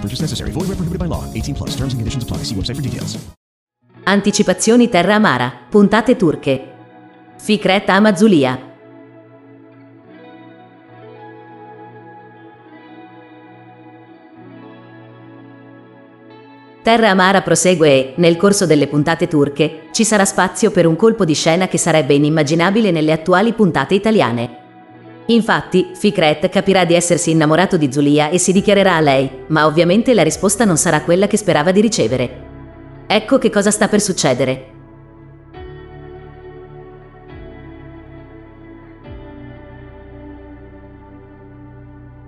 Purchase necessary. Void where prohibited by law. 18 plus. Terms and conditions apply. See website for details. Anticipazioni Terra Amara. Puntate turche. Fikret ama Zulia. Terra Amara prosegue e, nel corso delle puntate turche, ci sarà spazio per un colpo di scena che sarebbe inimmaginabile nelle attuali puntate italiane. Infatti, Fikret capirà di essersi innamorato di Zulia e si dichiarerà a lei, ma ovviamente la risposta non sarà quella che sperava di ricevere. Ecco che cosa sta per succedere.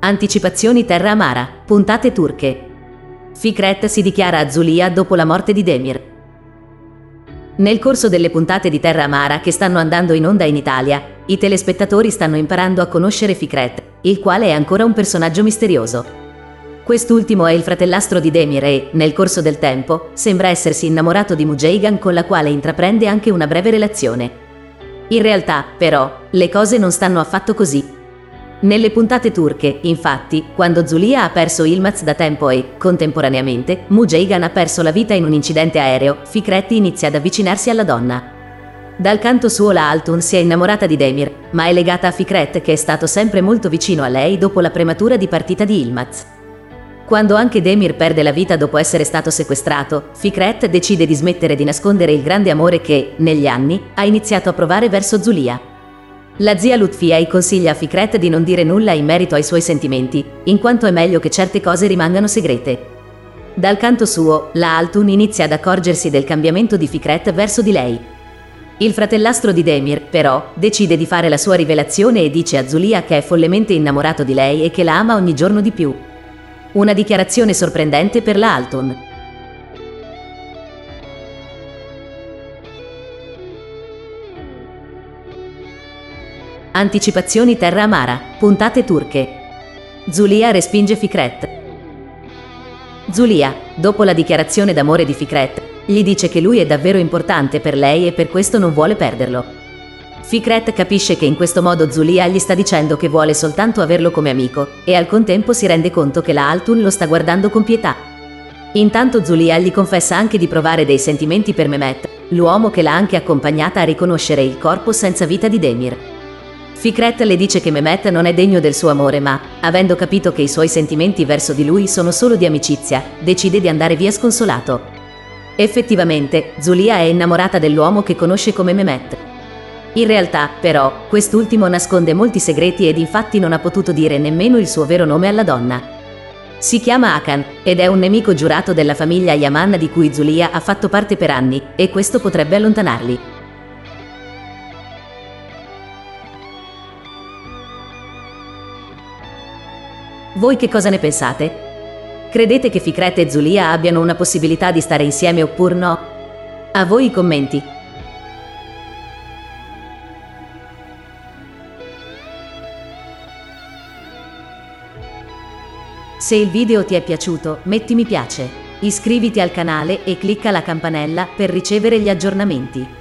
Anticipazioni Terra Amara, puntate turche. Fikret si dichiara a Zulia dopo la morte di Demir. Nel corso delle puntate di Terra Amara che stanno andando in onda in Italia, i telespettatori stanno imparando a conoscere Fikret, il quale è ancora un personaggio misterioso. Quest'ultimo è il fratellastro di Demir e, nel corso del tempo, sembra essersi innamorato di Mujeigan con la quale intraprende anche una breve relazione. In realtà, però, le cose non stanno affatto così. Nelle puntate turche, infatti, quando Zulia ha perso Ilmaz da tempo e, contemporaneamente, Mujeigan ha perso la vita in un incidente aereo, Fikret inizia ad avvicinarsi alla donna. Dal canto suo la Altun si è innamorata di Demir, ma è legata a Fikret che è stato sempre molto vicino a lei dopo la prematura dipartita di Ilmaz. Quando anche Demir perde la vita dopo essere stato sequestrato, Fikret decide di smettere di nascondere il grande amore che, negli anni, ha iniziato a provare verso Zulia. La zia Lutfiei consiglia a Fikret di non dire nulla in merito ai suoi sentimenti, in quanto è meglio che certe cose rimangano segrete. Dal canto suo, la Altun inizia ad accorgersi del cambiamento di Fikret verso di lei. Il fratellastro di Demir, però, decide di fare la sua rivelazione e dice a Zulia che è follemente innamorato di lei e che la ama ogni giorno di più. Una dichiarazione sorprendente per la Altun. Anticipazioni Terra Amara, puntate turche. Zulia respinge Fikret. Zulia, dopo la dichiarazione d'amore di Fikret, gli dice che lui è davvero importante per lei e per questo non vuole perderlo. Fikret capisce che in questo modo Zulia gli sta dicendo che vuole soltanto averlo come amico e al contempo si rende conto che la Altun lo sta guardando con pietà. Intanto Zulia gli confessa anche di provare dei sentimenti per Mehmet, l'uomo che l'ha anche accompagnata a riconoscere il corpo senza vita di Demir. Fikret le dice che Mehmet non è degno del suo amore ma, avendo capito che i suoi sentimenti verso di lui sono solo di amicizia, decide di andare via sconsolato. Effettivamente, Zulia è innamorata dell'uomo che conosce come Mehmet. In realtà, però, quest'ultimo nasconde molti segreti ed infatti non ha potuto dire nemmeno il suo vero nome alla donna. Si chiama Akan ed è un nemico giurato della famiglia Yaman di cui Zulia ha fatto parte per anni e questo potrebbe allontanarli. Voi che cosa ne pensate? Credete che Fikret e Zulia abbiano una possibilità di stare insieme oppure no? A voi i commenti. Se il video ti è piaciuto, metti mi piace, iscriviti al canale e clicca la campanella per ricevere gli aggiornamenti.